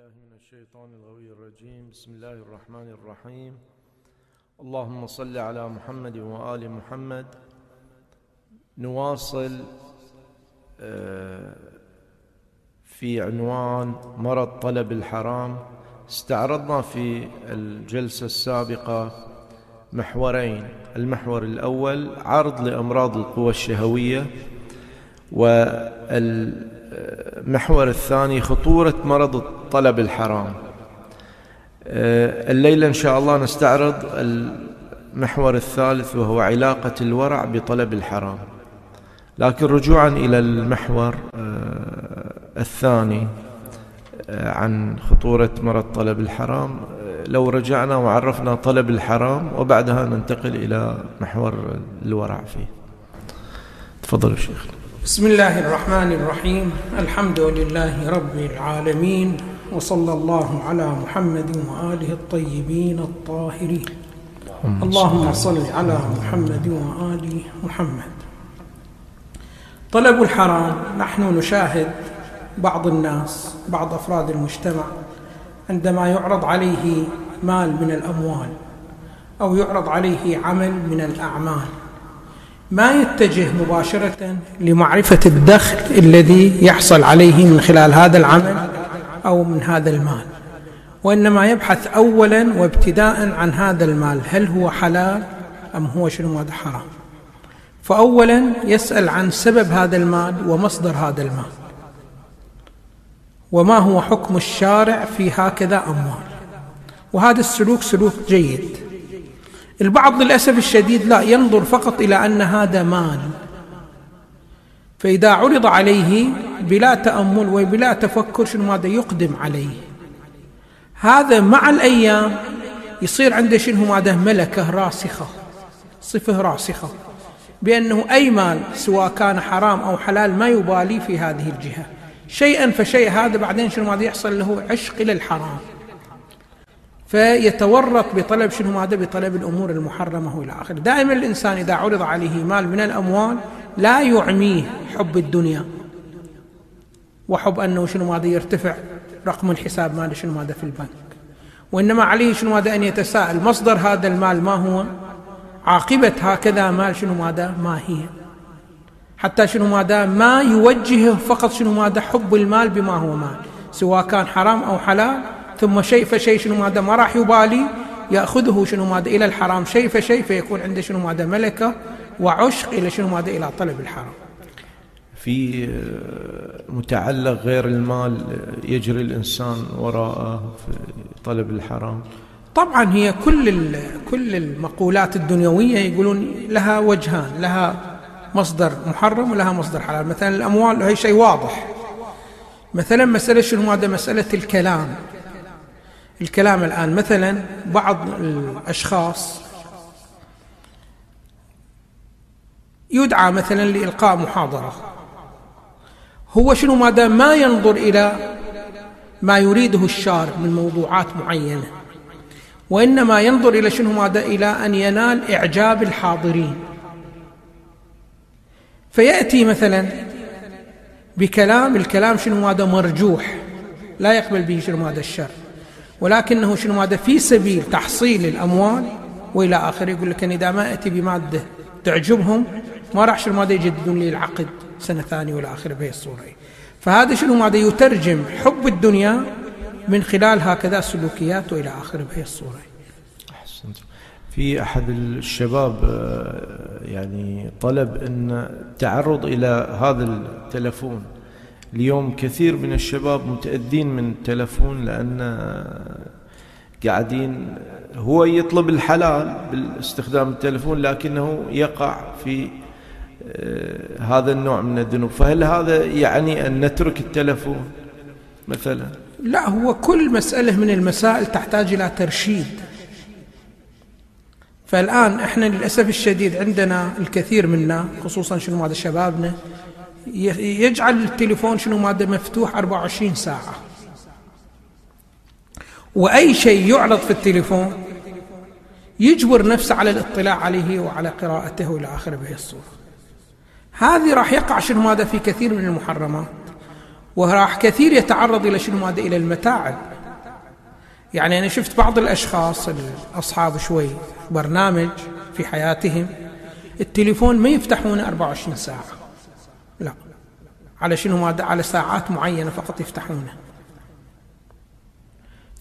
بالله من الشيطان الغوي الرجيم. بسم الله الرحمن الرحيم. اللهم صل على محمد وآل محمد. نواصل آه، في عنوان مرض طلب الحرام. استعرضنا في الجلسة السابقة محورين. المحور الأول عرض لأمراض القوى الشهوية. والمحور الثاني خطورة مرض طلب الحرام. الليلة إن شاء الله نستعرض المحور الثالث وهو علاقة الورع بطلب الحرام. لكن رجوعا إلى المحور آه، الثاني آه، عن خطورة مرض طلب الحرام. آه، لو رجعنا وعرفنا طلب الحرام وبعدها ننتقل إلى محور الورع فيه. تفضل شيخ. بسم الله الرحمن الرحيم. الحمد لله رب العالمين. وصلى الله على محمد وآله الطيبين الطاهرين. اللهم صل على محمد. وآل محمد. طلب الحرام نحن نشاهد بعض الناس بعض أفراد المجتمع عندما يعرض عليه مال من الأموال أو يعرض عليه عمل من الأعمال. ما يتجه مباشرة لمعرفة الدخل الذي يحصل عليه من خلال هذا العمل؟ أو من هذا المال. وإنما يبحث اولا وابتداء عن هذا المال هل هو حلال أم هو شنو هذا حرام. فاولا يسأل عن سبب هذا المال ومصدر هذا المال. وما هو حكم الشارع في هكذا أموال. وهذا السلوك سلوك جيد. البعض للأسف الشديد لا ينظر فقط إلى أن هذا مال فإذا عرض عليه بلا تأمل وبلا تفكر شنو ماذا يقدم عليه. هذا مع الأيام يصير عنده شنو ماذا ملكة راسخة صفة راسخة بأنه أي مال سواء كان حرام أو حلال ما يبالي في هذه الجهة. شيئا فشيء هذا بعدين شنو ماذا يحصل له؟ عشق إلى الحرام. فيتورط بطلب شنو ماذا؟ بطلب الأمور المحرمة والى آخره. دائما الإنسان إذا عرض عليه مال من الأموال لا يعميه حب الدنيا. وحب أنه شنو ماذا يرتفع رقم الحساب ماله شنو ماذا في البنك. وإنما عليه شنو ماذا أن يتساءل. مصدر هذا المال ما هو؟ عاقبة هكذا مال شنو ماذا؟ ما هي. حتى شنو ماذا؟ ما يوجهه فقط شنو ماذا؟ حب المال بما هو مال. سواء كان حرام أو حلال. ثم شيء فشيء شنو ماذا؟ ما راح يبالي. يأخذه شنو ماذا؟ إلى الحرام. شيء فشيء فيكون عنده شنو ماذا؟ ملكة. وعشق إلى شنو ماذا إلى طلب الحرام. في متعلق غير المال يجري الإنسان وراءه في طلب الحرام. طبعا هي كل كل المقولات الدنيوية يقولون لها وجهان لها مصدر محرم ولها مصدر حلال. مثلا الأموال هي شيء واضح. مثلا مسألة شنو؟ هذا مسألة الكلام. الكلام الآن مثلا بعض الأشخاص يدعى مثلا لإلقاء محاضرة. هو شنو ما دام ما ينظر إلى ما يريده الشارع من موضوعات معينة وإنما ينظر إلى شنو ماذا إلى أن ينال إعجاب الحاضرين. فيأتي مثلا بكلام الكلام شنو ماذا مرجوح لا يقبل به شنو ماذا الشر. ولكنه شنو ماذا في سبيل تحصيل الأموال وإلى اخره يقول لك إذا ما أتي بمادة تعجبهم ما راح شنو؟ ماذا يجددون لي العقد سنة ثانية والى آخرة بهي الصورة فهذا شنو؟ ماذا يترجم حب الدنيا من خلال هكذا سلوكيات وإلى آخرة بهي الصورة أحسنت. في أحد الشباب آه، يعني طلب أن التعرض إلى هذا التلفون. اليوم كثير من الشباب متأذين من التلفون لأن قاعدين هو يطلب الحلال باستخدام التلفون لكنه يقع في آه، هذا النوع من الذنوب. فهل هذا يعني أن نترك التلفون مثلا؟ لا هو كل مسألة من المسائل تحتاج إلى ترشيد. فالآن إحنا للأسف الشديد عندنا الكثير منا خصوصا شنو هذا شبابنا يجعل التليفون شنو ماده مفتوح 24 ساعة. وأي شيء يعرض في التليفون يجبر نفسه على الاطلاع عليه وعلى قراءته إلى اخره بهي الصورة. هذه راح يقع شنو ماذا في كثير من المحرمات وراح كثير يتعرض إلى شنو ماذا إلى المتاعب. يعني أنا شفت بعض الأشخاص الأصحاب شوي برنامج في حياتهم التليفون ما يفتحونه 24 ساعة. لا. على شنو ماذا على ساعات معينة فقط يفتحونه.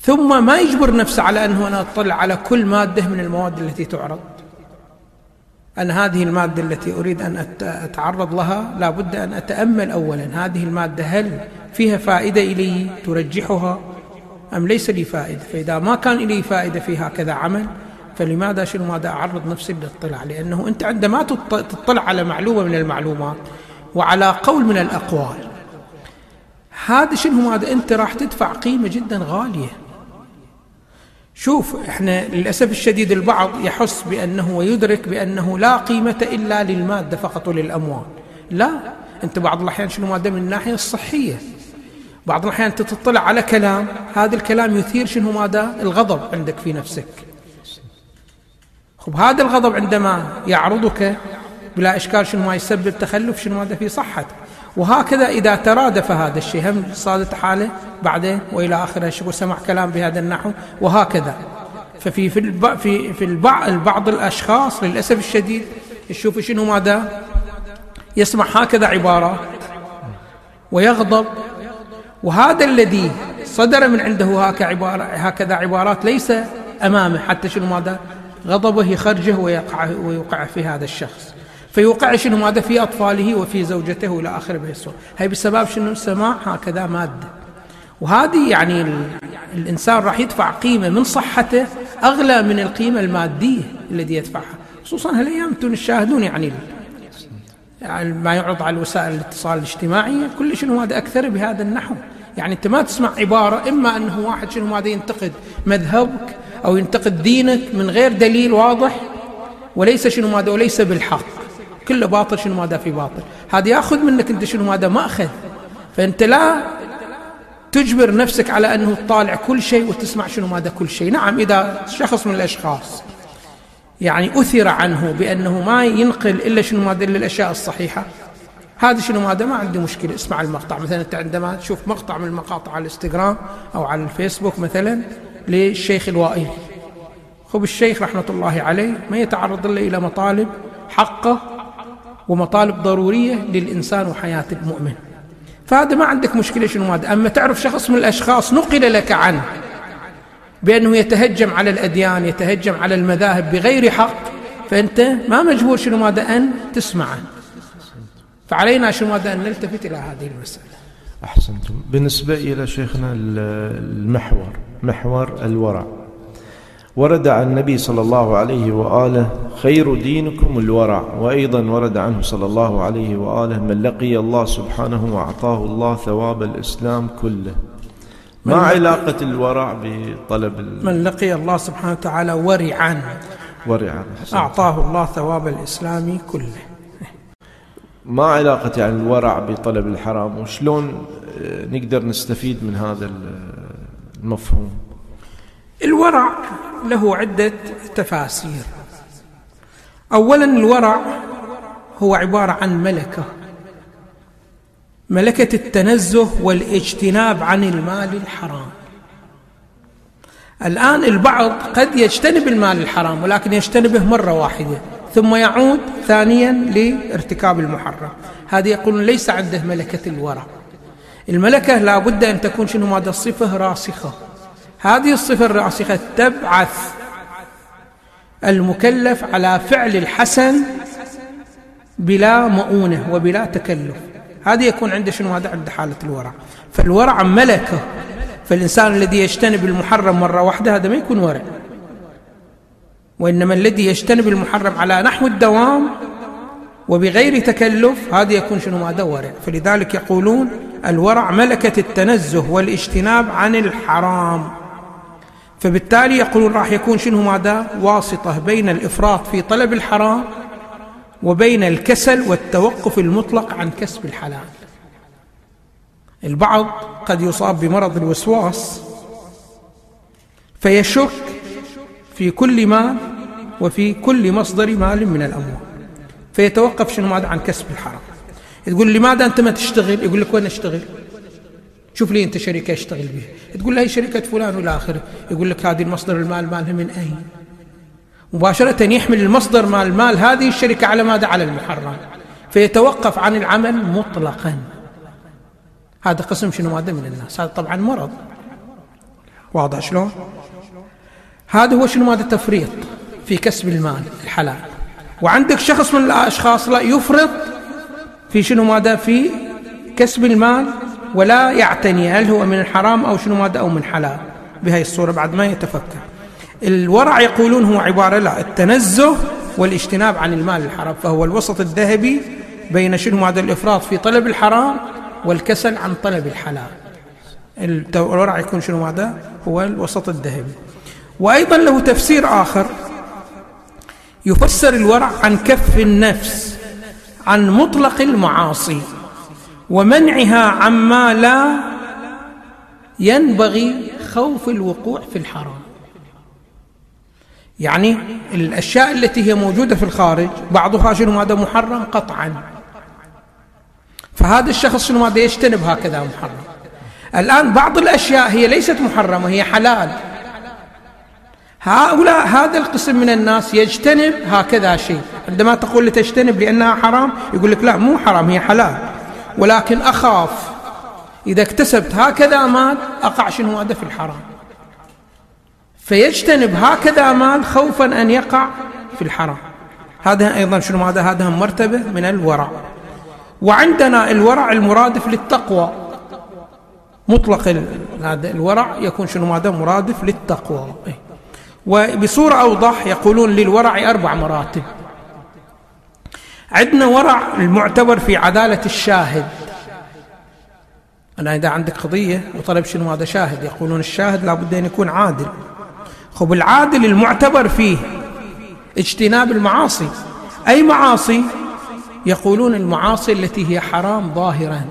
ثم ما يجبر نفسه على أنه أنا أطلع على كل مادة من المواد التي تعرض. أن هذه المادة التي أريد أن أتعرض لها لا بد أن أتأمل أولا. هذه المادة هل فيها فائدة إلي ترجحها أم ليس لي فائدة؟ فإذا ما كان لي فائدة في هكذا عمل فلماذا شنو ماذا أعرض نفسي للاطلاع؟ لأنه أنت عندما تطلع على معلومة من المعلومات وعلى قول من الأقوال هذا شنو ماذا؟ أنت راح تدفع قيمة جدا غالية. شوف إحنا للأسف الشديد البعض يحس بأنه ويدرك بأنه لا قيمة إلا للمادة فقط وللأموال. لا أنت بعض الأحيان شنو مادة من الناحية الصحية؟ بعض الأحيان تطلع على كلام هذا الكلام يثير شنو ماذا الغضب عندك في نفسك. خب هذا الغضب عندما يعرضك بلا إشكال شنو ما يسبب تخلف شنو ماذا في صحتك. وهكذا إذا ترادف هذا الشيء هم صادت حالة بعدين وإلى آخره وسمع كلام بهذا النحو وهكذا. ففي في الب... في في البعض بعض الأشخاص للأسف الشديد يشوف شنو ماذا؟ يسمع هكذا عبارات ويغضب. وهذا الذي صدر من عنده هكذا عبارات ليس أمامه حتى شنو ماذا؟ غضبه يخرجه ويقع ويوقع في هذا الشخص. فيوقع شنو؟ ماذا؟ في أطفاله وفي زوجته وإلى آخره بهالصورة هي بسبب شنو؟ سماع هكذا مادة. وهذه يعني الإنسان راح يدفع قيمة من صحته أغلى من القيمة المادية الذي يدفعها. خصوصا هالأيام تشاهدون يعني يعني ما يعرض على وسائل الاتصال الاجتماعية كل شنو هذا أكثر بهذا النحو. يعني أنت ما تسمع عبارة إما أنه واحد شنو؟ هذا ينتقد مذهبك أو ينتقد دينك من غير دليل واضح وليس شنو؟ ماذا؟ وليس بالحق. كله باطل شنو ماذا في باطل؟ هذا ياخذ منك انت شنو ماذا ماخذ. فأنت لا تجبر نفسك على أنه تطالع كل شيء وتسمع شنو ماذا كل شيء. نعم إذا شخص من الأشخاص يعني أثر عنه بأنه ما ينقل إلا شنو ماذا إلا الأشياء الصحيحة هذا شنو ماذا؟ ما عندي مشكلة. اسمع المقطع. مثلا أنت عندما تشوف مقطع من المقاطع على الإنستغرام أو على الفيسبوك مثلا للشيخ الوائلي خب الشيخ رحمة الله عليه ما يتعرض إلا إلى مطالب حقه ومطالب ضرورية للإنسان وحياة المؤمن. فهذا ما عندك مشكلة شنو هذا؟ أما تعرف شخص من الأشخاص نقل لك عنه بأنه يتهجم على الأديان يتهجم على المذاهب بغير حق فأنت ما مجبور شنو ماذا أن تسمعه. فعلينا شنو ماذا أن نلتفت إلى هذه المسألة. أحسنتم. بالنسبة إلى شيخنا المحور محور الورع. ورد عن النبي صلى الله عليه وآله خير دينكم الورع. وأيضا ورد عنه صلى الله عليه وآله من لقي الله سبحانه وأعطاه الله ثواب الإسلام كله. ما علاقة الورع بطلب من لقي الله سبحانه وتعالى ورعا. ورعا أعطاه الله ثواب الإسلام كله. ما علاقة يعني الورع بطلب الحرام؟ وشلون نقدر نستفيد من هذا المفهوم؟ الورع له عدة تفاسير. أولا الورع هو عبارة عن ملكة. ملكة التنزه والاجتناب عن المال الحرام. الآن البعض قد يجتنب المال الحرام ولكن يجتنبه مرة واحدة ثم يعود ثانيا لارتكاب المحرم. هذا يقول ليس عنده ملكة الورع. الملكة لا بد أن تكون شنو ماذا؟ الصفة راسخة. هذه الصفة الراسخة تبعث المكلف على فعل الحسن بلا مؤونة وبلا تكلف. هذا يكون عنده شنو؟ هذا عنده حالة الورع. فالورع ملكة. فالإنسان الذي يجتنب المحرم مرة واحدة هذا ما يكون ورع. وإنما الذي يجتنب المحرم على نحو الدوام وبغير تكلف هذا يكون شنو؟ هذا ورع. فلذلك يقولون الورع ملكة التنزه والاجتناب عن الحرام. فبالتالي يقولون راح يكون شنو ماذا؟ واسطة بين الإفراط في طلب الحرام وبين الكسل والتوقف المطلق عن كسب الحلال. البعض قد يصاب بمرض الوسواس فيشك في كل مال وفي كل مصدر مال من الأموال فيتوقف شنو ماذا؟ عن كسب الحرام. تقول لماذا أنت ما تشتغل؟ يقول لك وين أشتغل؟ شوف لي انت شركه اشتغل بها تقول له هي شركة فلان والى اخره يقول لك هذه المصدر المال مالها من أين؟ مباشرة يحمل المصدر مال المال هذه الشركة على ماذا؟ على المحرم. فيتوقف عن العمل مطلقا. هذا قسم شنو؟ ماذا من الناس. هذا طبعا مرض. واضح شلون؟ هذا هو شنو؟ ماذا التفريط في كسب المال الحلال. وعندك شخص من الأشخاص لا يفرط في شنو؟ ماذا؟ في كسب المال ولا يعتني هل هو من الحرام أو شنو ماذا أو من حلال. بهذه الصورة بعد ما يتفكر. الورع يقولون هو عبارة لا التنزه والاجتناب عن المال الحرام فهو الوسط الذهبي بين شنو ماذا الإفراط في طلب الحرام والكسل عن طلب الحلال. الورع يكون شنو ماذا؟ هو الوسط الذهبي. وأيضا له تفسير آخر. يفسر الورع عن كف النفس عن مطلق المعاصي. ومنعها عما لا ينبغي خوف الوقوع في الحرام. يعني الأشياء التي هي موجودة في الخارج بعضها شنو هذا محرم؟ قطعا. فهذا الشخص شنو هذا يجتنب هكذا محرم. الآن بعض الأشياء هي ليست محرمة هي حلال. هؤلاء هذا القسم من الناس يجتنب هكذا شيء. عندما تقول لتجتنب لأنها حرام يقول لك لا مو حرام هي حلال. ولكن أخاف. إذا اكتسبت هكذا مال أقع شنو هذا في الحرام. فيجتنب هكذا مال خوفا أن يقع في الحرام. هذا أيضا شنو هذا؟ هذا مرتبة من الورع. وعندنا الورع المرادف للتقوى. مطلق هذا الورع يكون شنو هذا؟ مرادف للتقوى. إيه. وبصورة أوضح يقولون للورع أربع مراتب. عندنا ورع المعتبر في عدالة الشاهد. أنا إذا عندك قضية وطلب شنو هذا شاهد؟ يقولون الشاهد لابد أن يكون عادل. خب العادل المعتبر فيه اجتناب المعاصي. أي معاصي؟ يقولون المعاصي التي هي حرام ظاهرا.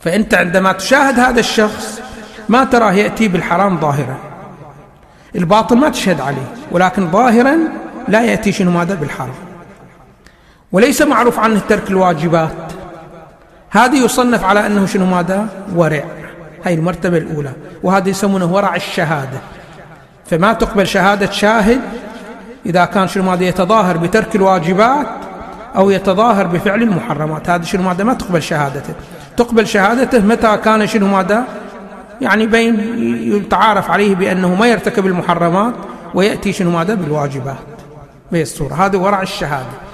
فأنت عندما تشاهد هذا الشخص ما تراه يأتي بالحرام ظاهرا. الباطل ما تشهد عليه ولكن ظاهرا لا يأتي شنو ماذا بالحرام. وليس معروف عنه ترك الواجبات. هذه يصنف على أنه شنو ماذا؟ ورع. هاي المرتبة الأولى. وهذا يسمونه ورع الشهادة. فما تقبل شهادة شاهد إذا كان شنو ماذا؟ يتظاهر بترك الواجبات أو يتظاهر بفعل المحرمات. هذا شنو ماذا؟ ما تقبل شهادته. تقبل شهادته متى كان شنو ماذا؟ يعني بين يتعارف عليه بأنه ما يرتكب المحرمات ويأتي شنو ماذا؟ بالواجبات. بهي الصورة. هذا ورع الشهادة.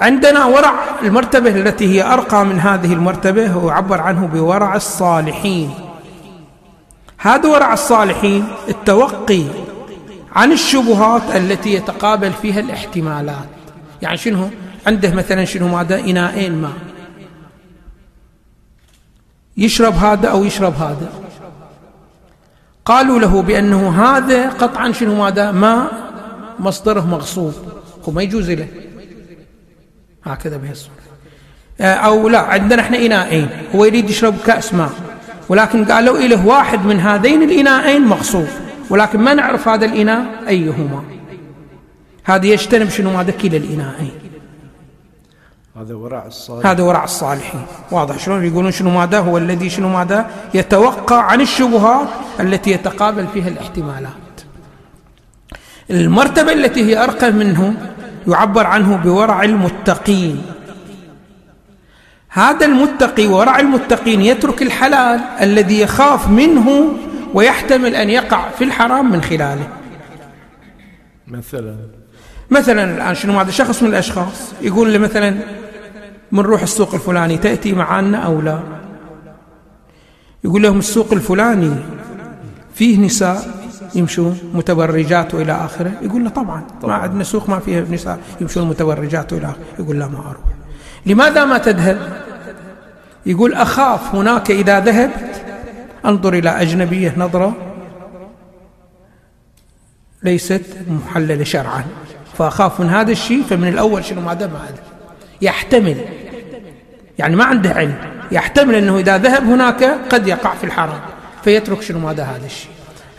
عندنا ورع المرتبة التي هي أرقى من هذه المرتبة هو يعبر عنه بورع الصالحين. هذا ورع الصالحين التوقي عن الشبهات التي يتقابل فيها الاحتمالات. يعني شنو؟ عنده مثلا شنو ماذا؟ إناءين ماء. يشرب هذا أو يشرب هذا. قالوا له بأنه هذا قطعا شنو ماذا؟ ماء مصدره مغصوب. وما يجوز له. هكذا بهالصورة. آه، أو لا عندنا إحنا إناءين. هو يريد يشرب كأس ماء. ولكن قالوا إله واحد من هذين الإناءين مغصوب ولكن ما نعرف هذا الإناء أيهما. هذا يجتنب شنو؟ ماذا كلا الإناءين. هذا ورع الصالحين. هذا ورع الصالحين. واضح شلون؟ يقولون شنو ماذا؟ هو الذي شنو ماذا؟ يتوقع عن الشبهات التي يتقابل فيها الاحتمالات. المرتبة التي هي أرقى منه يعبر عنه بورع المتقين. هذا المتقي ورع المتقين يترك الحلال الذي يخاف منه ويحتمل أن يقع في الحرام من خلاله. مثلا. مثلا الآن شنو؟ هذا شخص من الأشخاص يقول لي مثلا بنروح السوق الفلاني تأتي معنا أو لا؟ يقول لهم السوق الفلاني فيه نساء. يمشون متبرجات والى آخره؟ يقول له طبعا, طبعا. ما عندنا سوق ما فيها نساء يمشون متبرجات والى آخره. يقول لا ما أروح. لماذا ما تذهب؟ يقول أخاف هناك إذا ذهبت أنظر إلى أجنبية نظرة ليست محللة شرعا. فأخاف من هذا الشيء فمن الأول شنو ماذا ما أذهب يحتمل. يعني ما عنده علم. يحتمل أنه إذا ذهب هناك قد يقع في الحرام. فيترك شنو ماذا هذا الشيء.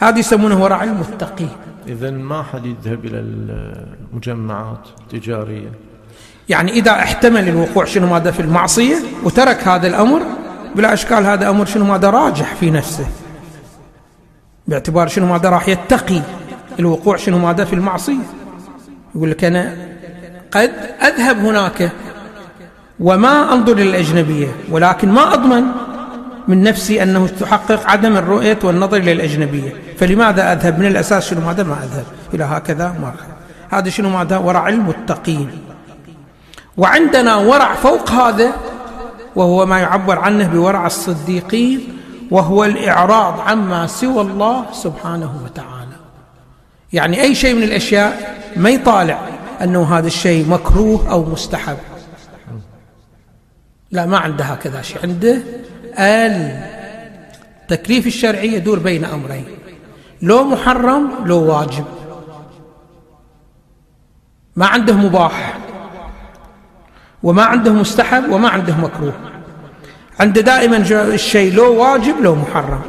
هذا يسمونه ورع المتقي إذا ما حد يذهب إلى المجمعات التجارية؟ يعني إذا احتمل الوقوع شنو ماذا في المعصية وترك هذا الأمر بلا أشكال هذا أمر شنو ماذا راجح في نفسه. باعتبار شنو ماذا راح يتقي الوقوع شنو ماذا في المعصية. يقول لك أنا قد أذهب هناك وما أنظر للأجنبية ولكن ما أضمن من نفسي أنه تحقق عدم الرؤية والنظر للاجنبيه فلماذا أذهب؟ من الأساس شنو ماذا؟ ما أذهب. إلى هكذا ما هذا شنو ماذا؟ ورع المتقين. وعندنا ورع فوق هذا وهو ما يعبر عنه بورع الصديقين وهو الإعراض عما سوى الله سبحانه وتعالى. يعني أي شيء من الأشياء ما يطالع أنه هذا الشيء مكروه أو مستحب. لا ما عنده هكذا شيء. عنده التكليف الشرعي يدور بين أمرين. لو محرم لو واجب. ما عنده مباح وما عنده مستحب وما عنده مكروه. عنده دائما الشيء لو واجب لو محرم.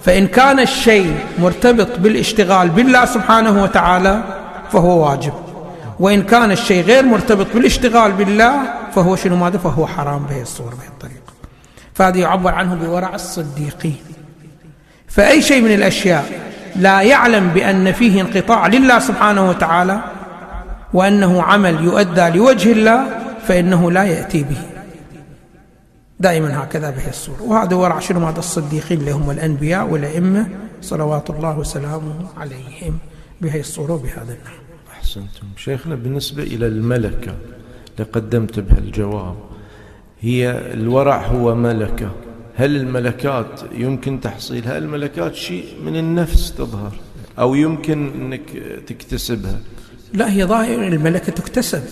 فإن كان الشيء مرتبط بالاشتغال بالله سبحانه وتعالى فهو واجب. وإن كان الشيء غير مرتبط بالاشتغال بالله فهو شنو ماذا؟ فهو حرام بهذه الصورة بهذه الطريقة. فهذا يعبر عنه بورع الصديقين. فأي شيء من الأشياء لا يعلم بأن فيه انقطاع لله سبحانه وتعالى وأنه عمل يؤدى لوجه الله فإنه لا يأتي به. دائما هكذا به الصورة وهذا ورع شنو؟ هذا الصديقين اللي هم الأنبياء والأئمة. صلوات الله وسلامه عليهم بهذه الصورة وبهذا النحو. أحسنتم. شيخنا بالنسبة إلى الملكة اللي قدمت بها الجواب. هي الورع هو ملكة. هل الملكات يمكن تحصيلها الملكات شيء من النفس تظهر أو يمكن أنك تكتسبها؟ لا هي ظاهر الملكة تكتسب.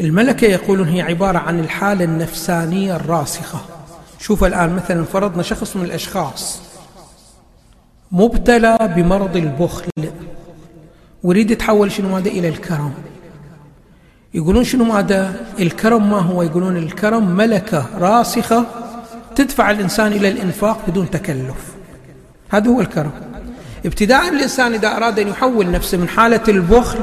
الملكة يقولون هي عبارة عن الحالة النفسانية الراسخة. شوف الآن مثلا فرضنا شخص من الأشخاص. مبتلى بمرض البخل. ويريد يتحول شنو ماذا إلى الكرم. يقولون شنو ماذا الكرم؟ ما هو؟ يقولون الكرم ملكة راسخة تدفع الإنسان إلى الإنفاق بدون تكلف. هذا هو الكرم. ابتداء الإنسان إذا أراد أن يحول نفسه من حالة البخل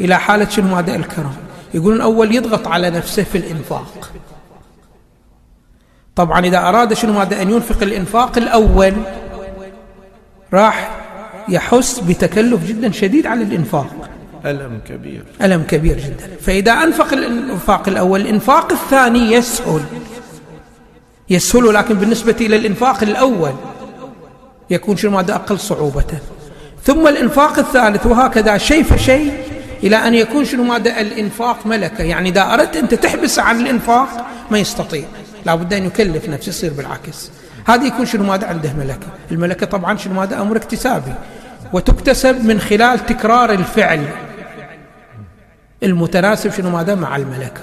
إلى حالة شنو ماذا الكرم؟ يقولون أول يضغط على نفسه في الإنفاق. طبعا إذا أراد شنو ماذا أن ينفق الإنفاق الأول راح يحس بتكلف جدا شديد على الإنفاق. ألم كبير. ألم كبير جدا. فإذا أنفق الإنفاق الأول الإنفاق الثاني يسهل. يسهل لكن بالنسبة إلى الإنفاق الأول يكون شنو؟ ماذا؟ أقل صعوبة. ثم الإنفاق الثالث وهكذا شيء فشيء إلى أن يكون شنو؟ ماذا؟ الإنفاق ملكة. يعني إذا أردت أنت تحبس عن الإنفاق ما يستطيع. لابد أن يكلف نفسه يصير بالعكس. هذا يكون شنو؟ ماذا؟ عنده ملكة. الملكة طبعا شنو؟ ماذا؟ أمر اكتسابي. وتكتسب من خلال تكرار الفعل. المتناسب شنو ماذا؟ مع الملكة.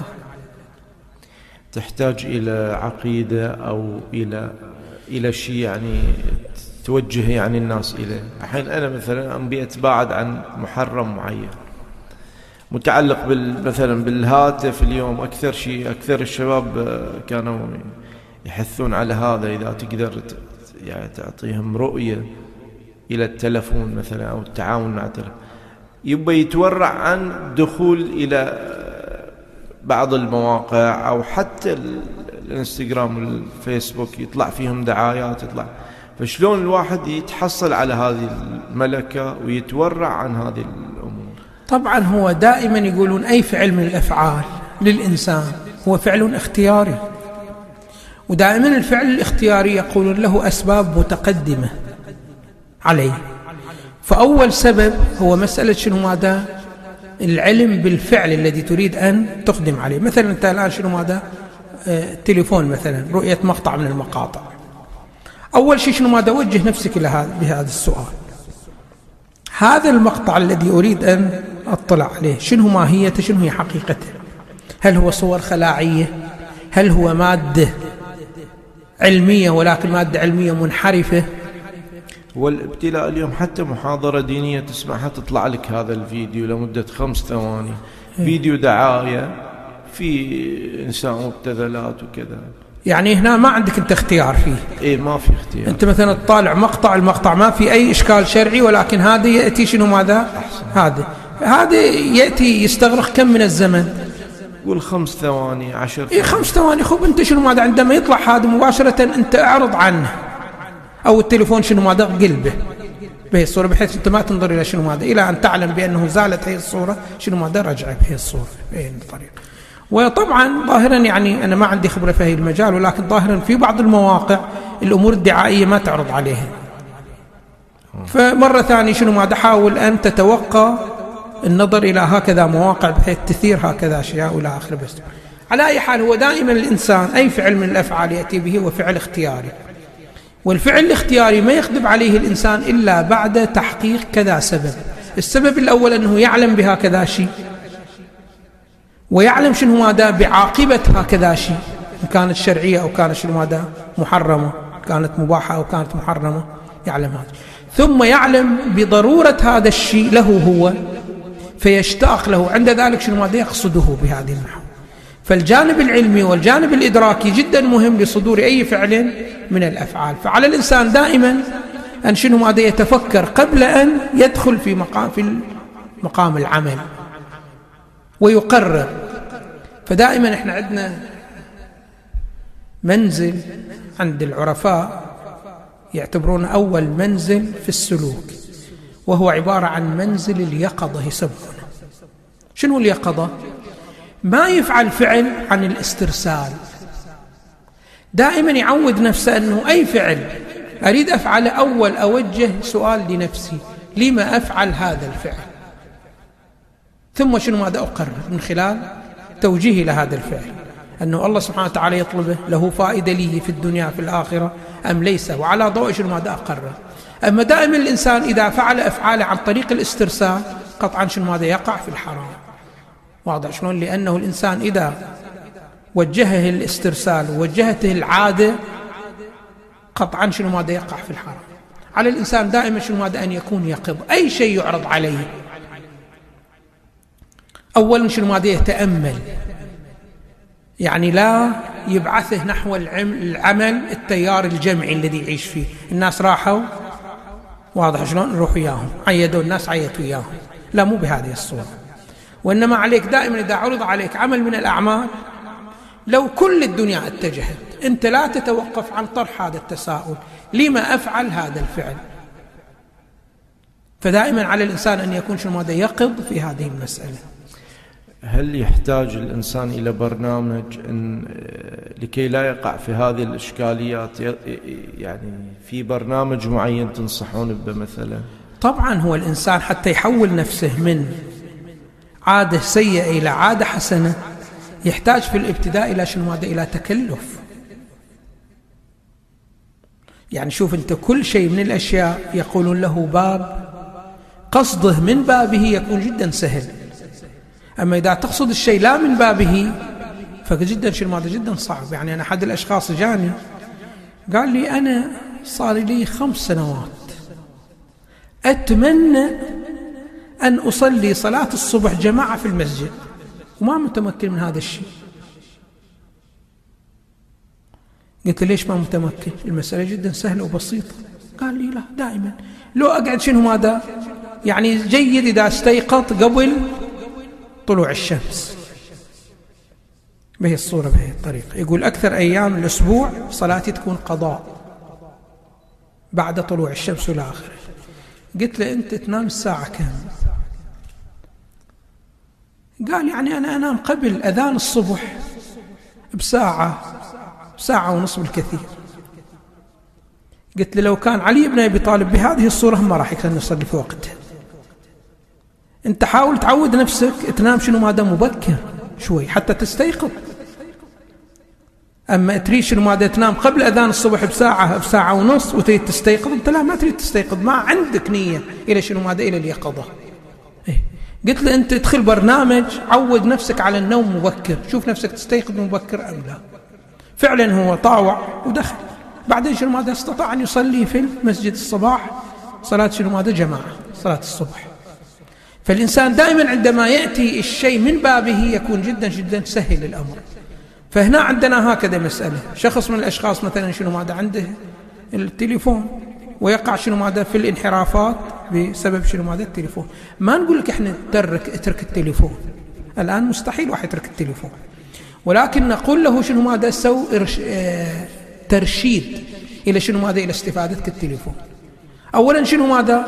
تحتاج إلى عقيدة أو إلى إلى شيء يعني توجه يعني الناس إليه. الحين أنا مثلا أبي أتباعد عن محرم معين. متعلق بال مثلا بالهاتف اليوم أكثر شيء أكثر الشباب كانوا يحثون على هذا إذا تقدر يعني تعطيهم رؤية إلى التلفون مثلا أو التعاون مع التلفون. يبقى يتورع عن دخول آه، بعض المواقع أو حتى الانستغرام والفيسبوك يطلع فيهم دعايات يطلع. فشلون الواحد يتحصل على هذه الملكة ويتورع عن هذه الأمور؟ طبعا هو دائما يقولون أي فعل من الأفعال للإنسان هو فعل اختياري. ودائما الفعل الاختياري يقولون له أسباب متقدمة عليه. فأول سبب هو مسألة شنو ماذا؟ العلم بالفعل الذي تريد أن تقدم عليه. مثلا أنت الآن شنو ماذا؟ آه تليفون مثلا رؤية مقطع من المقاطع. أول شيء شنو ماذا؟ وجه نفسك إلى هذا بهذا السؤال. هذا المقطع الذي أريد أن أطلع عليه شنو ماهيته؟ شنو هي حقيقته؟ هل هو صور خلاعية؟ هل هو مادة علمية؟ ولكن مادة علمية منحرفة؟ والابتلاء اليوم حتى محاضرة دينية تسمعها تطلع لك هذا الفيديو لمدة خمس ثواني. إيه. فيديو دعاية في إنسان مبتذلات وكذا. يعني هنا ما عندك أنت اختيار فيه. إيه ما في اختيار. أنت مثلا تطالع مقطع المقطع ما في أي إشكال شرعي ولكن هذا يأتي شنو ماذا؟ هذا. هذا يأتي يستغرق كم من الزمن؟ قول خمس ثواني عشر ثواني. إيه خمس ثواني. خب أنت شنو ماذا؟ عندما يطلع هذا مباشرة أنت أعرض عنه. أو التليفون شنو ماذا؟ قلبه. بهي الصورة بحيث أنت ما تنظر إلى شنو ماذا. إلى أن تعلم بأنه زالت هي الصورة شنو ماذا؟ رجع بهي الصورة بهي الطريقة. وطبعا ظاهرا يعني أنا ما عندي خبرة في هذا المجال ولكن ظاهرا في بعض المواقع الأمور الدعائية ما تعرض عليها. فمرة ثانية شنو ماذا؟ حاول أن تتوقع النظر إلى هكذا مواقع بحيث تثير هكذا أشياء وإلى آخره بس على أي حال هو دائما الإنسان أي فعل من الأفعال يأتي به هو فعل اختياري. والفعل الاختياري ما يخدم عليه الإنسان إلا بعد تحقيق كذا سبب. السبب الأول أنه يعلم بهكذا شيء ويعلم شنو ماذا بعاقبة هكذا شيء إن كانت شرعية أو كانت شنو ماذا محرمة كانت مباحة أو كانت محرمة يعلم هذا. ثم يعلم بضرورة هذا الشيء له هو فيشتاق له. عند ذلك شنو ماذا يقصده بهذه النحو فالجانب العلمي والجانب الإدراكي جدا مهم لصدور أي فعل من الأفعال. فعلى الإنسان دائما أن شنو ماذا يتفكر قبل أن يدخل في مقام في مقام العمل ويقرر. فدائما إحنا عندنا منزل عند العرفاء يعتبرون أول منزل في السلوك وهو عبارة عن منزل اليقظة يسمونه شنو اليقظة؟ ما يفعل فعل عن الاسترسال. دائما يعود نفسه أنه أي فعل أريد أفعله أول أوجه سؤال لنفسي لما أفعل هذا الفعل؟ ثم شنو ماذا أقرر من خلال توجيهي لهذا الفعل؟ أنه الله سبحانه وتعالى يطلبه له فائدة لي في الدنيا في الآخرة أم ليس؟ وعلى ضوء شنو ماذا أقرر؟ أما دائما الإنسان إذا فعل أفعاله عن طريق الاسترسال قطعا شنو ماذا يقع في الحرام؟ واضح شلون؟ لأنه الإنسان إذا وجهه الاسترسال ووجهته العادة قطعا شنو ماذا يقع في الحرام على الإنسان دائما شنو ماذا أن يكون يقظ؟ أي شيء يعرض عليه. أولا شنو ماذا يتأمل؟ يعني لا يبعثه نحو العمل التيار الجمعي الذي يعيش فيه. الناس راحوا. واضح شلون؟ نروح وياهم عيدوا الناس عيدوا وياهم لا مو بهذه الصورة. وإنما عليك دائما إذا عرض عليك عمل من الأعمال لو كل الدنيا اتجهت أنت لا تتوقف عن طرح هذا التساؤل لما أفعل هذا الفعل؟ فدائما على الإنسان أن يكون شنو ماذا يقظ في هذه المسألة. هل يحتاج الإنسان إلى برنامج إن لكي لا يقع في هذه الإشكاليات؟ يعني في برنامج معين تنصحون به مثلا؟ طبعا هو الإنسان حتى يحول نفسه من عادة سيئة إلى عادة حسنة يحتاج في الابتداء إلى شنو؟ هذا إلى تكلف. يعني شوف أنت كل شيء من الأشياء يقولون له باب قصده من بابه يكون جدا سهل. أما إذا تقصد الشيء لا من بابه فجدا شنو؟ هذا جدا صعب. يعني أنا أحد الأشخاص جاني قال لي أنا صار لي خمس سنوات. أتمنى أن أصلي صلاة الصبح جماعة في المسجد. وما متمكن من هذا الشيء. قلت ليش ما متمكن؟ المسألة جدا سهلة وبسيطة. قال لي لا دائما. لو أقعد شنو ماذا يعني جيد إذا استيقظ قبل طلوع الشمس. بهي الصورة بهي الطريقة. يقول أكثر أيام الأسبوع صلاتي تكون قضاء. بعد طلوع الشمس والى آخره. قلت له أنت تنام الساعة كم؟ قال يعني أنا أنام قبل أذان الصبح بساعة ساعة ونصف بالكثير. قلت له لو كان علي بن أبي طالب بهذه الصورة ما راح يكون يصلي في وقته أنت حاول تعود نفسك تنام شنو ما دام مبكر شوي حتى تستيقظ. أما تريد شنو ما تنام قبل أذان الصبح بساعة بساعة ونص وتريد تستيقظ أنت لا ما تريد تستيقظ ما عندك نية إلى شنو ما إلى اليقظة؟ قلت له أنت ادخل برنامج عود نفسك على النوم مبكر شوف نفسك تستيقظ مبكر أم لا. فعلا هو طاوع ودخل. بعدين شنو ماذا استطاع أن يصلي في المسجد الصباح؟ صلاة شنو ماذا؟ جماعة صلاة الصبح. فالإنسان دائما عندما يأتي الشيء من بابه يكون جدا جدا سهل الأمر. فهنا عندنا هكذا مسألة. شخص من الأشخاص مثلا شنو ماذا عنده؟ التليفون. ويقع شنو ماذا في الانحرافات بسبب شنو ماذا؟ التليفون. ما نقول لك إحنا ترك اترك التليفون. الآن مستحيل واحد يترك التليفون. ولكن نقول له شنو ماذا؟ سو آه، ترشيد إلى شنو ماذا؟ إلى استفادتك التليفون. أولا شنو ماذا؟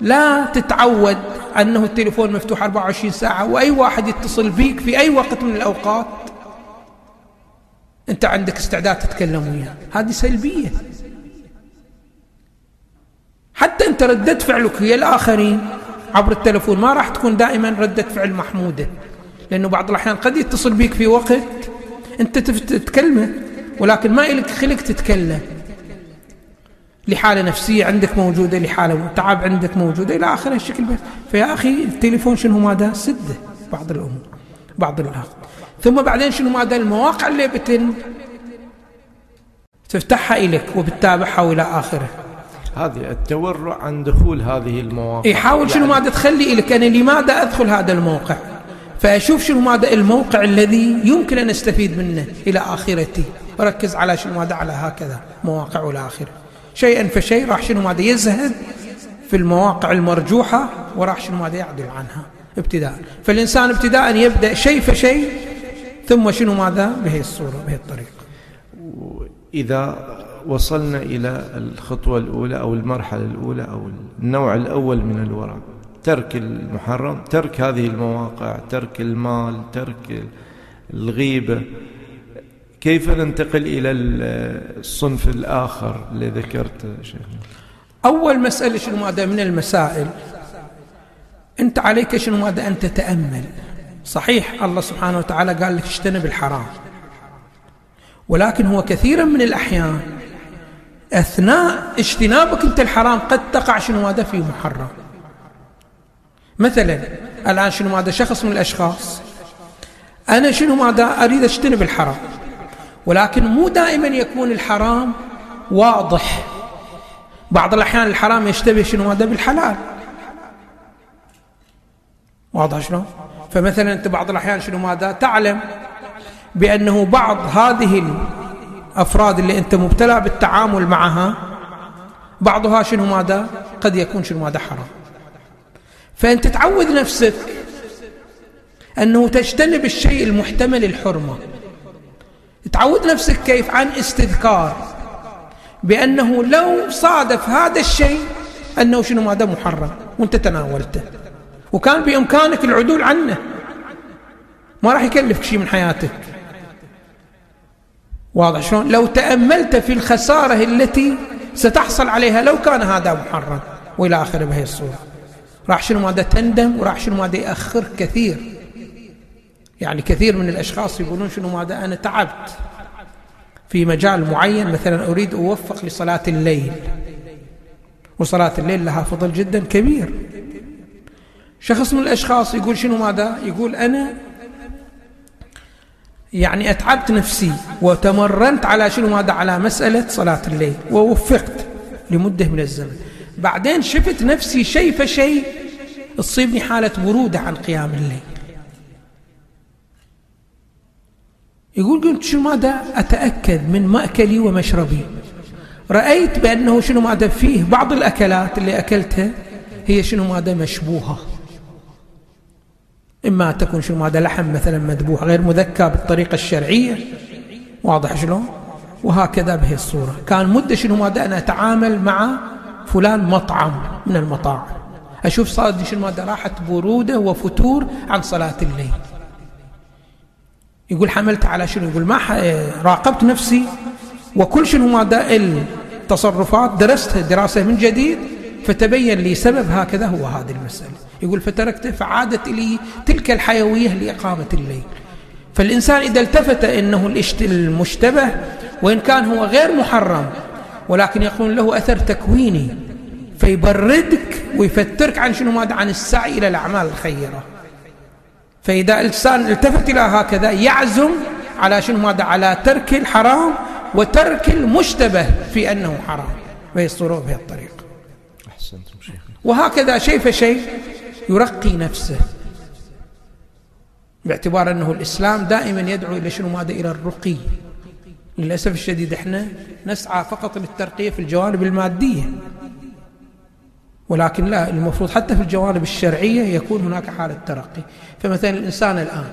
لا تتعود أنه التليفون مفتوح 24 ساعة وأي واحد يتصل بيك في أي وقت من الأوقات. أنت عندك استعداد تتكلم وياه. هذه سلبية. حتى أنت ردة فعلك هي الآخرين. عبر التلفون ما راح تكون دائما ردة فعل محمودة لأنه بعض الأحيان قد يتصل بك في وقت أنت تتكلمه ولكن ما إلك خلق تتكلم. لحالة نفسية عندك موجودة لحالة تعب عندك موجودة إلى آخر الشكل بس. فيا أخي التليفون شنو ماذا؟ سدة بعض الأمور بعض الأوقات ثم بعدين شنو ماذا؟ المواقع اللي بتن تفتحها إليك وبتتابعها إلى آخره. هذه التورع عن دخول هذه المواقع. يحاول شنو يعني ماذا تخلي لك أنا لماذا أدخل هذا الموقع؟ فأشوف شنو ماذا الموقع الذي يمكن أن أستفيد منه إلى آخرتي. وركز على شنو ماذا على هكذا مواقع والى آخره. شيئا فشيء راح شنو ماذا يزهد في المواقع المرجوحة وراح شنو ماذا يعدل عنها. ابتداء. فالإنسان ابتداء يبدأ شيء فشيء ثم شنو ماذا؟ بهي الصورة بهي الطريقة. إذا وصلنا إلى الخطوة الأولى أو المرحلة الأولى أو النوع الأول من الورع. ترك المحرم ترك هذه المواقع ترك المال ترك الغيبة. كيف ننتقل إلى الصنف الآخر اللي ذكرته شيخ أول مسألة شنو ماذا؟ من المسائل. أنت عليك شنو ماذا؟ أن تتأمل. صحيح الله سبحانه وتعالى قال لك اجتنب الحرام. ولكن هو كثيرا من الأحيان أثناء اجتنابك أنت الحرام قد تقع شنو ماذا في محرم. مثلا الآن شنو ماذا شخص من الأشخاص؟ أنا شنو ماذا أريد أجتنب الحرام؟ ولكن مو دائما يكون الحرام واضح. بعض الأحيان الحرام يشتبه شنو ماذا بالحلال. واضح شلون فمثلا أنت بعض الأحيان شنو ماذا تعلم بأنه بعض هذه الأفراد اللي أنت مبتلى بالتعامل معها بعضها شنو ماذا؟ قد يكون شنو ماذا؟ حرام. فأنت تعود نفسك أنه تجتنب الشيء المحتمل الحرمة. تعود نفسك كيف؟ عن استذكار. بأنه لو صادف هذا الشيء أنه شنو ماذا؟ محرم وأنت تناولته. وكان بإمكانك العدول عنه. ما راح يكلفك شيء من حياتك. واضح شلون؟ لو تأملت في الخسارة التي ستحصل عليها لو كان هذا محرم وإلى آخره بهي الصورة. راح شنو ماذا تندم وراح شنو ماذا يأخر كثير. يعني كثير من الأشخاص يقولون شنو ماذا أنا تعبت في مجال معين مثلا أريد أوفق لصلاة الليل. وصلاة الليل لها فضل جدا كبير. شخص من الأشخاص يقول شنو ماذا يقول أنا يعني أتعبت نفسي وتمرنت على شنو؟ ماذا على مسألة صلاة الليل ووفقت لمدة من الزمن. بعدين شفت نفسي شيء فشيء تصيبني حالة برودة عن قيام الليل. يقول قلت شنو ماذا؟ أتأكد من مأكلي ومشربي. رأيت بأنه شنو ماذا؟ فيه بعض الأكلات اللي أكلتها هي شنو ماذا؟ مشبوهة. إما تكون شنو ماذا لحم مثلا مذبوح غير مذكى بالطريقة الشرعية. واضح شلون؟ وهكذا بهي الصورة. كان مدة شنو ماذا أنا أتعامل مع فلان مطعم من المطاعم. أشوف صار شنو ماذا راحت برودة وفتور عن صلاة الليل. يقول حملت على شنو؟ يقول ما راقبت نفسي وكل شنو ماذا التصرفات. درستها دراسة من جديد. فتبين لي سبب هكذا هو هذه المسألة. يقول فتركته فعادت لي تلك الحيوية لإقامة الليل. فالإنسان إذا التفت أنه المشتبه وإن كان هو غير محرم ولكن يكون له أثر تكويني فيبردك ويفترك عن شنو ماذا؟ عن السعي إلى الأعمال الخيرة. فإذا الإنسان التفت إلى هكذا يعزم على شنو ماذا؟ على ترك الحرام وترك المشتبه في أنه حرام. ويصدره بهذه الطريقة. أحسنتم شيخ. وهكذا شيء فشيء. يرقي نفسه. باعتبار أنه الإسلام دائما يدعو إلى شنو؟ ماذا إلى الرقي. للأسف الشديد إحنا نسعى فقط للترقية في الجوانب المادية. ولكن لا المفروض حتى في الجوانب الشرعية يكون هناك حالة ترقي. فمثلا الإنسان الآن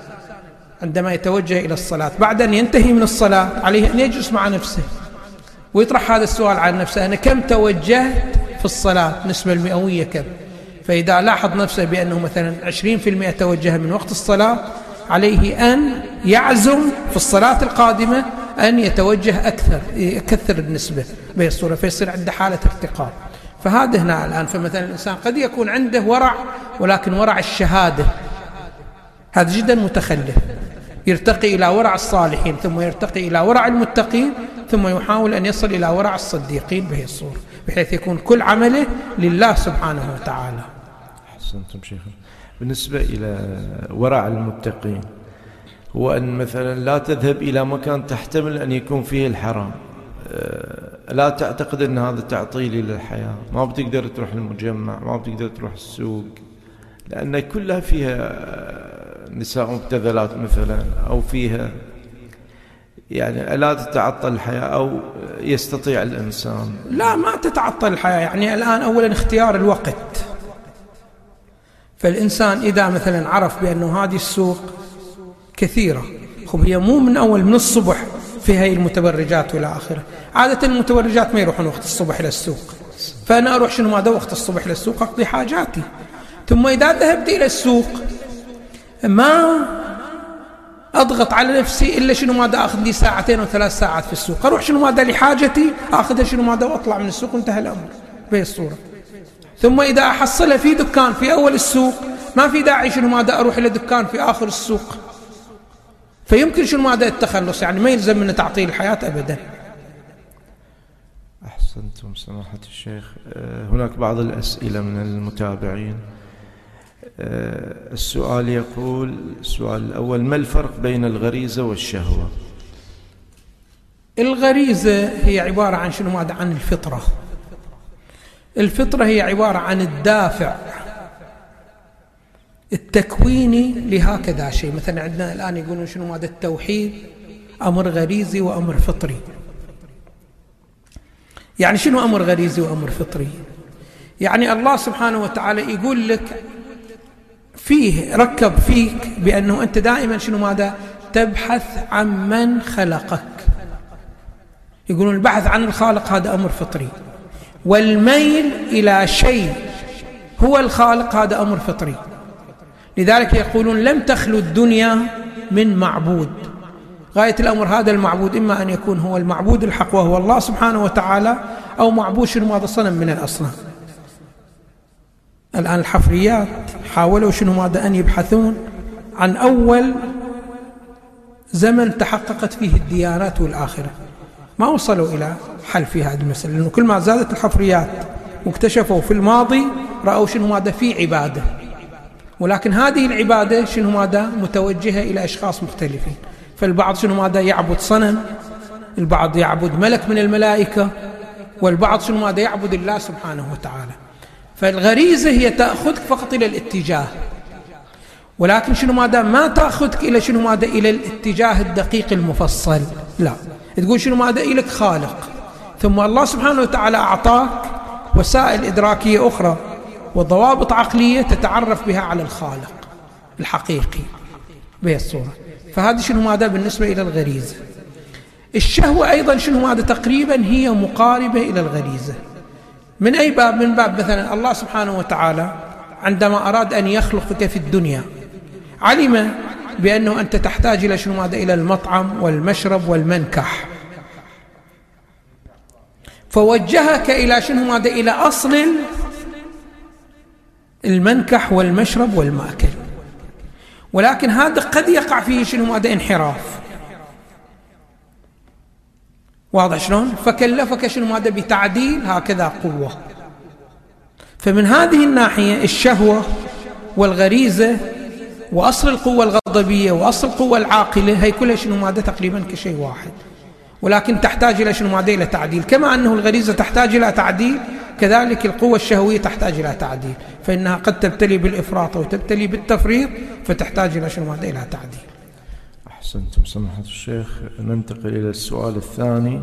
عندما يتوجه إلى الصلاة بعد أن ينتهي من الصلاة عليه أن يجلس مع نفسه ويطرح هذا السؤال عن نفسه أنا كم توجهت في الصلاة؟ نسبة المئوية كم؟ فإذا لاحظ نفسه بأنه مثلا 20% توجه من وقت الصلاة عليه أن يعزم في الصلاة القادمة أن يتوجه أكثر يكثر النسبة بهي الصورة فيصير عنده حالة ارتقاء. فهذا هنا الآن فمثلا الإنسان قد يكون عنده ورع ولكن ورع الشهادة. هذا جدا متخلف. يرتقي إلى ورع الصالحين ثم يرتقي إلى ورع المتقين ثم يحاول أن يصل إلى ورع الصديقين بهي الصورة بحيث يكون كل عمله لله سبحانه وتعالى. أحسنتم شيخ بالنسبة إلى ورع المتقين هو أن مثلا لا تذهب إلى مكان تحتمل أن يكون فيه الحرام. أه، لا تعتقد أن هذا تعطيل للحياة ما بتقدر تروح المجمع ما بتقدر تروح السوق لأن كلها فيها نساء مبتذلات مثلا أو فيها يعني لا تتعطل الحياة أو يستطيع الإنسان. لا ما تتعطل الحياة. يعني الآن أولا اختيار الوقت. فالإنسان إذا مثلا عرف بأنه هذه السوق كثيرة خب هي مو من أول من الصبح في هاي المتبرجات والى آخره. عادة المتبرجات ما يروحون وقت الصبح إلى السوق. فأنا أروح شنو ماذا؟ وقت الصبح إلى السوق أقضي حاجاتي. ثم إذا ذهبت إلى السوق ما أضغط على نفسي إلا شنو ماذا؟ اخذ لي ساعتين أو ثلاث ساعات في السوق. أروح شنو ماذا لحاجتي؟ أخذها شنو ماذا؟ وأطلع من السوق وانتهى الأمر. بهي الصورة. ثم إذا احصلها في دكان في أول السوق ما في داعي شنو ماذا أروح إلى دكان في آخر السوق. فيمكن شنو ماذا التخلص؟ يعني ما يلزم من تعطيل الحياة ابدا. أحسنتم سماحه الشيخ. آه، هناك بعض الأسئلة من المتابعين. آه، السؤال يقول السؤال الأول ما الفرق بين الغريزة والشهوة؟ الغريزة هي عبارة عن شنو ماذا؟ عن الفطرة. الفطرة هي عبارة عن الدافع. التكويني لهكذا شيء. مثلا عندنا الآن يقولون شنو؟ ماذا التوحيد. أمر غريزي وأمر فطري. يعني شنو أمر غريزي وأمر فطري؟ يعني الله سبحانه وتعالى يقول لك فيه ركب فيك بأنه أنت دائما شنو ماذا؟ تبحث عن من خلقك. يقولون البحث عن الخالق هذا أمر فطري. والميل إلى شيء هو الخالق هذا أمر فطري. لذلك يقولون لم تخلو الدنيا من معبود. غاية الأمر هذا المعبود إما أن يكون هو المعبود الحق وهو الله سبحانه وتعالى أو معبود شنو ماذا صنم من الأصنام. الآن الحفريات حاولوا شنو ماذا أن يبحثون عن أول زمن تحققت فيه الديانات والآخرة. ما وصلوا إلى حل في هذه المسألة لأنه كل ما زادت الحفريات واكتشفوا في الماضي رأوا شنو ماذا في عبادة. ولكن هذه العبادة شنو ماذا؟ متوجهة إلى أشخاص مختلفين. فالبعض شنو ماذا؟ يعبد صنم البعض يعبد ملك من الملائكة والبعض شنو ماذا؟ يعبد الله سبحانه وتعالى. فالغريزة هي تأخذك فقط إلى الاتجاه. ولكن شنو ماذا؟ ما تأخذك إلى شنو ماذا؟ إلى الاتجاه الدقيق المفصل. لا. تقول شنو ماذا؟ إليك خالق. ثم الله سبحانه وتعالى أعطاك وسائل إدراكية أخرى وضوابط عقلية تتعرف بها على الخالق الحقيقي بهي الصورة. فهذا شنو ماذا؟ بالنسبة إلى الغريزة. الشهوة أيضا شنو ماذا؟ تقريبا هي مقاربة إلى الغريزة. من أي باب؟ من باب مثلا الله سبحانه وتعالى عندما أراد أن يخلقك في الدنيا علم بأنه أنت تحتاج إلى شنو؟ ماذا؟ إلى المطعم والمشرب والمنكح. فوجهك إلى شنو؟ ماذا؟ إلى أصل المنكح والمشرب والمأكل. ولكن هذا قد يقع فيه شنو؟ ماذا؟ انحراف. واضح شلون؟ فكلفك شنو؟ ماذا؟ بتعديل هكذا قوة. فمن هذه الناحية الشهوة والغريزة وأصل القوة الغضبية وأصل القوة العاقلة هي كلها شنو ماذا تقريبا كشيء واحد. ولكن تحتاج إلى شنو ماذا إلى تعديل. كما أنه الغريزة تحتاج إلى تعديل كذلك القوة الشهوية تحتاج إلى تعديل. فإنها قد تبتلي بالإفراط أو تبتلي بالتفريط فتحتاج إلى شنو ماذا إلى تعديل. أحسنتم سماحة الشيخ. ننتقل إلى السؤال الثاني.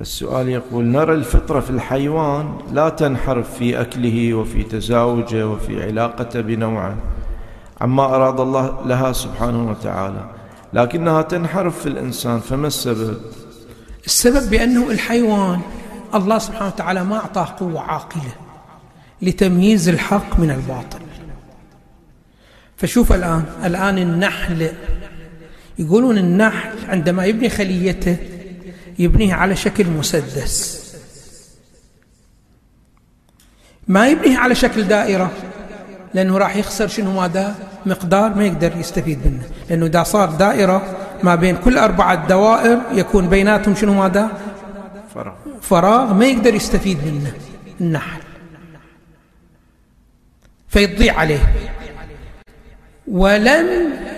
السؤال يقول نرى الفطرة في الحيوان لا تنحرف في أكله وفي تزاوجه وفي علاقته بنوعه. عما أراد الله لها سبحانه وتعالى. لكنها تنحرف في الإنسان فما السبب؟ السبب بأنه الحيوان الله سبحانه وتعالى ما أعطاه قوة عاقلة لتمييز الحق من الباطل. فشوف الآن الآن النحل يقولون النحل عندما يبني خليته يبنيها على شكل مسدس. ما يبنيها على شكل دائرة. لأنه راح يخسر شنو ماذا مقدار ما يقدر يستفيد منه. لأنه إذا صار دائرة ما بين كل أربعة دوائر يكون بيناتهم شنو ماذا فراغ. فراغ ما يقدر يستفيد منه. النحل. فيضيع عليه. ولم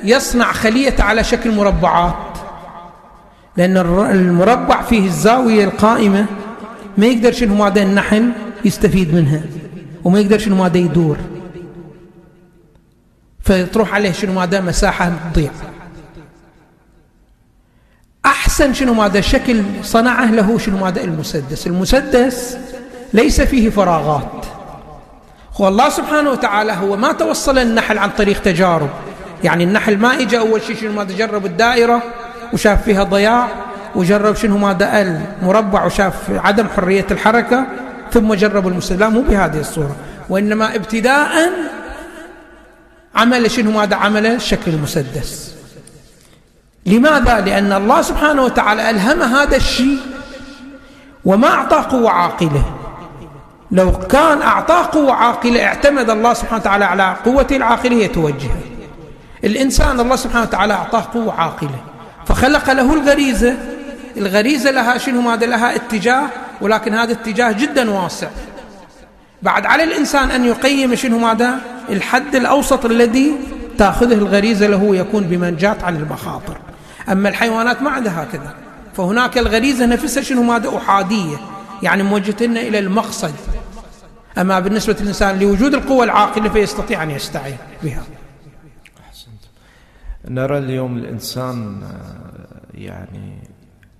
يصنع خلية على شكل مربعات. لأن المربع فيه الزاوية القائمة. ما يقدر شنو ماذا النحل يستفيد منها. وما يقدر شنو ماذا يدور. فتروح عليه شنو ماذا مساحة تضيع. أحسن شنو ماذا شكل صنعه له شنو ماذا المسدس. المسدس ليس فيه فراغات. هو الله سبحانه وتعالى هو ما توصل النحل عن طريق تجارب. يعني النحل ما اجى أول شيء شنو ماذا جرب الدائرة وشاف فيها ضياع وجرب شنو ماذا المربع وشاف عدم حرية الحركة ثم جرب المسدس. لا مو بهذه الصورة. وإنما ابتداء عمل شنو؟ ماذا عمل الشكل المسدس لماذا؟ لأن الله سبحانه وتعالى ألهم هذا الشيء وما اعطى قوة عاقلة. لو كان أعطاه قوة عاقلة اعتمد الله سبحانه وتعالى على قوته العاقلة يتوجه الإنسان الله سبحانه وتعالى أعطاه قوة عاقلة. فخلق له الغريزة. الغريزة لها شنو؟ ماذا لها اتجاه ولكن هذا اتجاه جدا واسع. بعد على الإنسان أن يقيم شنو ماذا؟ الحد الأوسط الذي تأخذه الغريزة له يكون بمنجات عن المخاطر. أما الحيوانات ما عندها هكذا فهناك الغريزة نفسها شنو ماذا؟ أحادية. يعني موجهتنا إلى المقصد. أما بالنسبة للإنسان لوجود القوة العاقلة فيستطيع أن يستعين بها. أحسنت. نرى اليوم الإنسان آه، يعني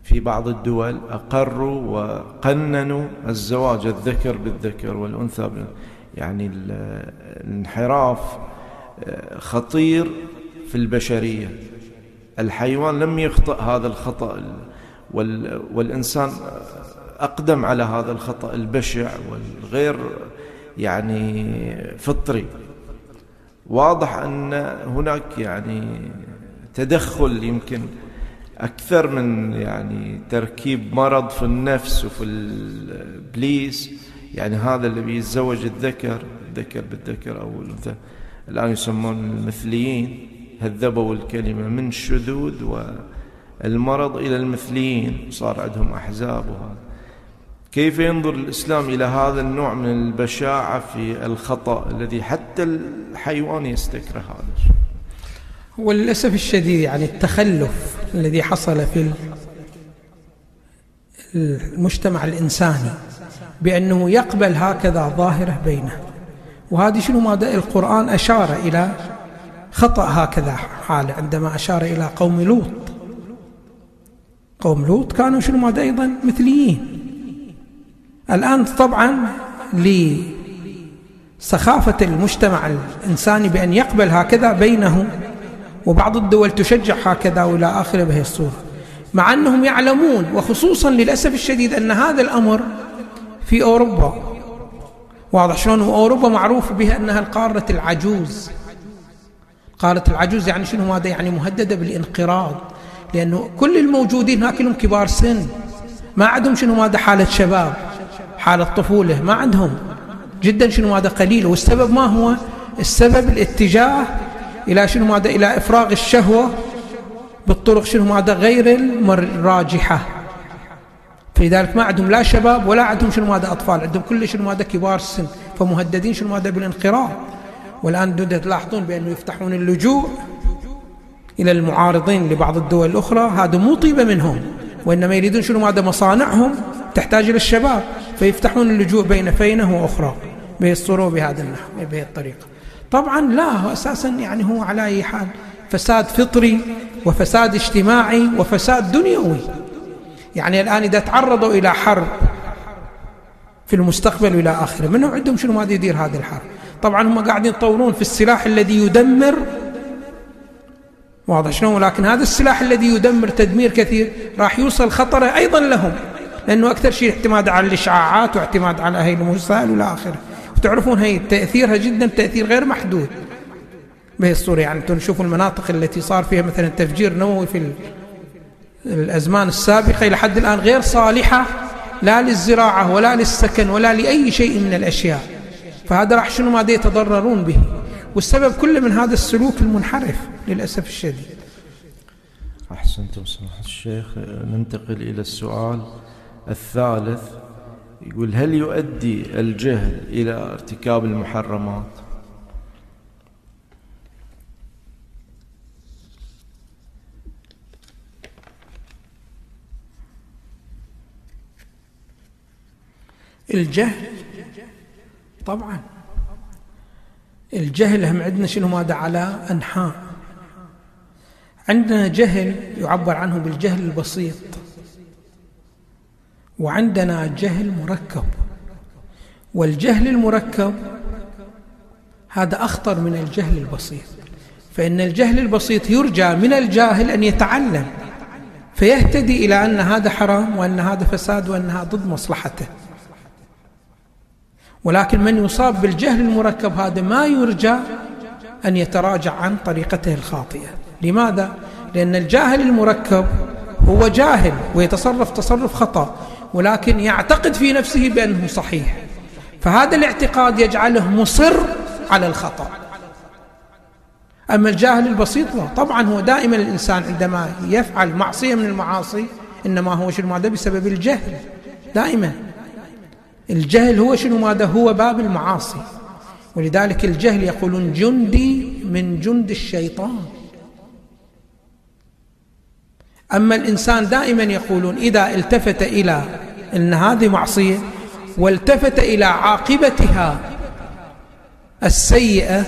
في بعض الدول أقروا وقننوا الزواج الذكر بالذكر والأنثى يعني الانحراف آه، خطير في البشرية. الحيوان لم يخطئ هذا الخطأ والإنسان أقدم على هذا الخطأ البشع والغير يعني فطري. واضح أن هناك يعني تدخل يمكن أكثر من يعني تركيب مرض في النفس وفي الإبليس. يعني هذا اللي بيتزوج الذكر الذكر بالذكر أو الأنثى. الآن يسمون المثليين. هذبوا الكلمة من الشذوذ والمرض إلى المثليين. صار عندهم أحزاب وهذا. كيف ينظر الإسلام إلى هذا النوع من البشاعة في الخطأ الذي حتى الحيوان يستكره؟ هذا وللأسف الشديد يعني التخلف الذي حصل في المجتمع الإنساني بأنه يقبل هكذا ظاهرة بينه. وهذه شنو ماذا القرآن أشار إلى خطأ هكذا حاله عندما أشار إلى قوم لوط. قوم لوط كانوا شنو ماذا أيضا مثليين. الآن طبعا لسخافة المجتمع الإنساني بأن يقبل هكذا بينه وبعض الدول تشجع هكذا وإلى آخره بهذه الصورة. مع أنهم يعلمون وخصوصا للأسف الشديد أن هذا الأمر في أوروبا. واضح شلون وأوروبا معروف بها أنها القارة العجوز. قارة العجوز يعني شنو؟ هذا يعني مهددة بالانقراض. لأنه كل الموجودين هناك لهم كبار سن. ما عندهم شنو؟ هذا حالة شباب حال الطفولة ما عندهم. جدا شنو؟ هذا قليل. والسبب ما هو؟ السبب الاتجاه إلى شنو هذا إلى إفراغ الشهوة بالطرق شنو هذا غير الراجحة فلذلك ما عندهم لا شباب ولا عندهم شنو هذا أطفال. عندهم كل شنو هذا كبار السن. فمهددين شنو هذا بالانقراض. والآن تلاحظون بأنه يفتحون اللجوء إلى المعارضين لبعض الدول الأخرى. هذا مو طيبة منهم. وإنما يريدون شنو هذا مصانعهم تحتاج إلى الشباب. فيفتحون اللجوء بين فينه وأخرى. بهالصورة بهذا النحو بهذه الطريقة. طبعا لا أساسا يعني هو على أي حال فساد فطري وفساد اجتماعي وفساد دنيوي. يعني الآن إذا تعرضوا إلى حرب في المستقبل وإلى آخره من عندهم شنو ما يدير هذه الحرب؟ طبعا هم قاعدين يطورون في السلاح الذي يدمر واضح شلون؟ ولكن هذا السلاح الذي يدمر تدمير كثير راح يوصل خطره أيضا لهم لأنه أكثر شيء اعتماد على الإشعاعات واعتماد على هي المسائل وإلى آخره. وتعرفون هي تأثيرها جدا تأثير غير محدود. بهي الصورة يعني أنتم تشوفوا المناطق التي صار فيها مثلا تفجير نووي في الأزمان السابقة إلى حد الآن غير صالحة لا للزراعة ولا للسكن ولا لأي شيء من الأشياء. فهذا راح شنو ما يتضررون به. والسبب كله من هذا السلوك المنحرف للأسف الشديد. أحسنتم سماحة الشيخ. ننتقل إلى السؤال الثالث. يقول هل يؤدي الجهل إلى ارتكاب المحرمات؟ الجهل طبعا. الجهل هم عندنا شنو ماذا؟ على أنحاء. عندنا جهل يعبر عنه بالجهل البسيط. وعندنا جهل مركب. والجهل المركب هذا أخطر من الجهل البسيط. فإن الجهل البسيط يرجى من الجاهل أن يتعلم فيهتدي إلى أن هذا حرام وأن هذا فساد وأنها ضد مصلحته. ولكن من يصاب بالجهل المركب هذا ما يرجى أن يتراجع عن طريقته الخاطئة. لماذا؟ لأن الجاهل المركب هو جاهل ويتصرف تصرف خطأ. ولكن يعتقد في نفسه بأنه صحيح. فهذا الاعتقاد يجعله مصر على الخطأ. أما الجاهل البسيط طبعا هو دائما الإنسان عندما يفعل معصية من المعاصي إنما هو شنو ماذا؟ بسبب الجهل. دائما. الجهل هو شنو ماذا؟ هو باب المعاصي. ولذلك الجهل يقولون جندي من جند الشيطان. أما الإنسان دائما يقولون إذا التفت إلى أن هذه معصية والتفت إلى عاقبتها السيئة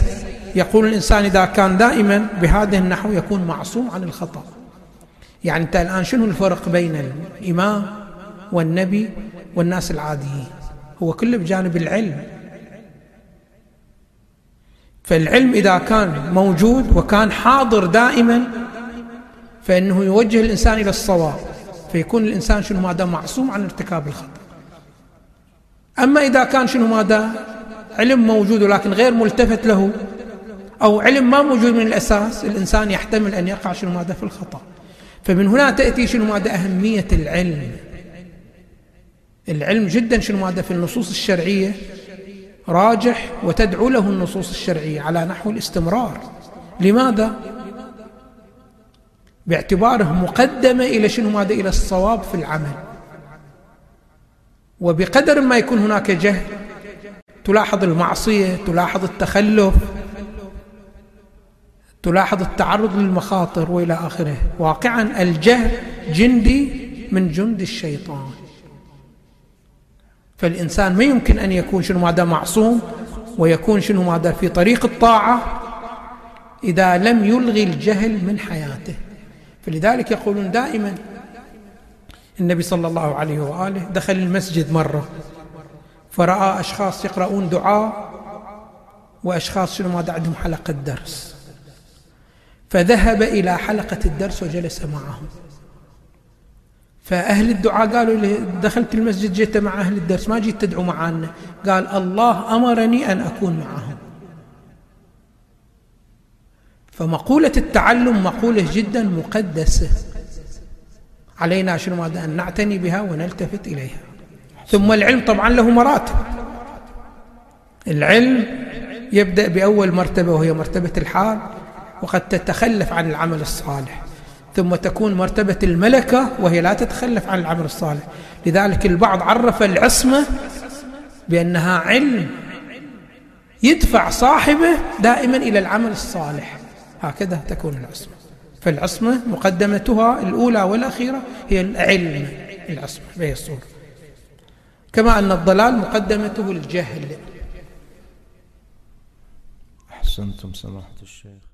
يقول الإنسان إذا كان دائما بهذا النحو يكون معصوم عن الخطأ. يعني أنت الآن شنو الفرق بين الإمام والنبي والناس العاديين؟ هو كله بجانب العلم. فالعلم إذا كان موجود وكان حاضر دائما فإنه يوجه الإنسان إلى الصواب فيكون الإنسان شنو ماذا معصوم عن ارتكاب الخطأ. أما إذا كان شنو ماذا علم موجود ولكن غير ملتفت له أو علم ما موجود من الأساس الإنسان يحتمل أن يقع شنو ماذا في الخطأ. فمن هنا تأتي شنو ماذا أهمية العلم. العلم جدا شنو ماذا في النصوص الشرعية راجح وتدعو له النصوص الشرعية على نحو الاستمرار. لماذا؟ باعتباره مقدمة إلى شنو ماذا؟ إلى الصواب في العمل. وبقدر ما يكون هناك جهل تلاحظ المعصية تلاحظ التخلف تلاحظ التعرض للمخاطر وإلى آخره. واقعا الجهل جندي من جند الشيطان. فالإنسان ما يمكن أن يكون شنو ماذا؟ معصوم ويكون شنو ماذا؟ في طريق الطاعة إذا لم يلغي الجهل من حياته. فلذلك يقولون دائما النبي صلى الله عليه وآله دخل المسجد مرة فرأى أشخاص يقرؤون دعاء وأشخاص شنو ماذا عندهم حلقة درس فذهب إلى حلقة الدرس وجلس معهم فأهل الدعاء قالوا لي دخلت المسجد جيت مع أهل الدرس ما جيت تدعو معنا قال الله أمرني أن أكون معهم فمقولة التعلم مقولة جدا مقدسة. علينا شنو ماذا؟ أن نعتني بها ونلتفت إليها. ثم العلم طبعا له مراتب. العلم يبدأ بأول مرتبة وهي مرتبة الحال وقد تتخلف عن العمل الصالح. ثم تكون مرتبة الملكة وهي لا تتخلف عن العمل الصالح. لذلك البعض عرف العصمة بأنها علم يدفع صاحبه دائما إلى العمل الصالح. هكذا تكون العصمة. فالعصمة مقدمتها الأولى والأخيرة هي العلم العصمة بهي الصورة. كما أن الضلال مقدمته الجهل. أحسنتم سماحة الشيخ.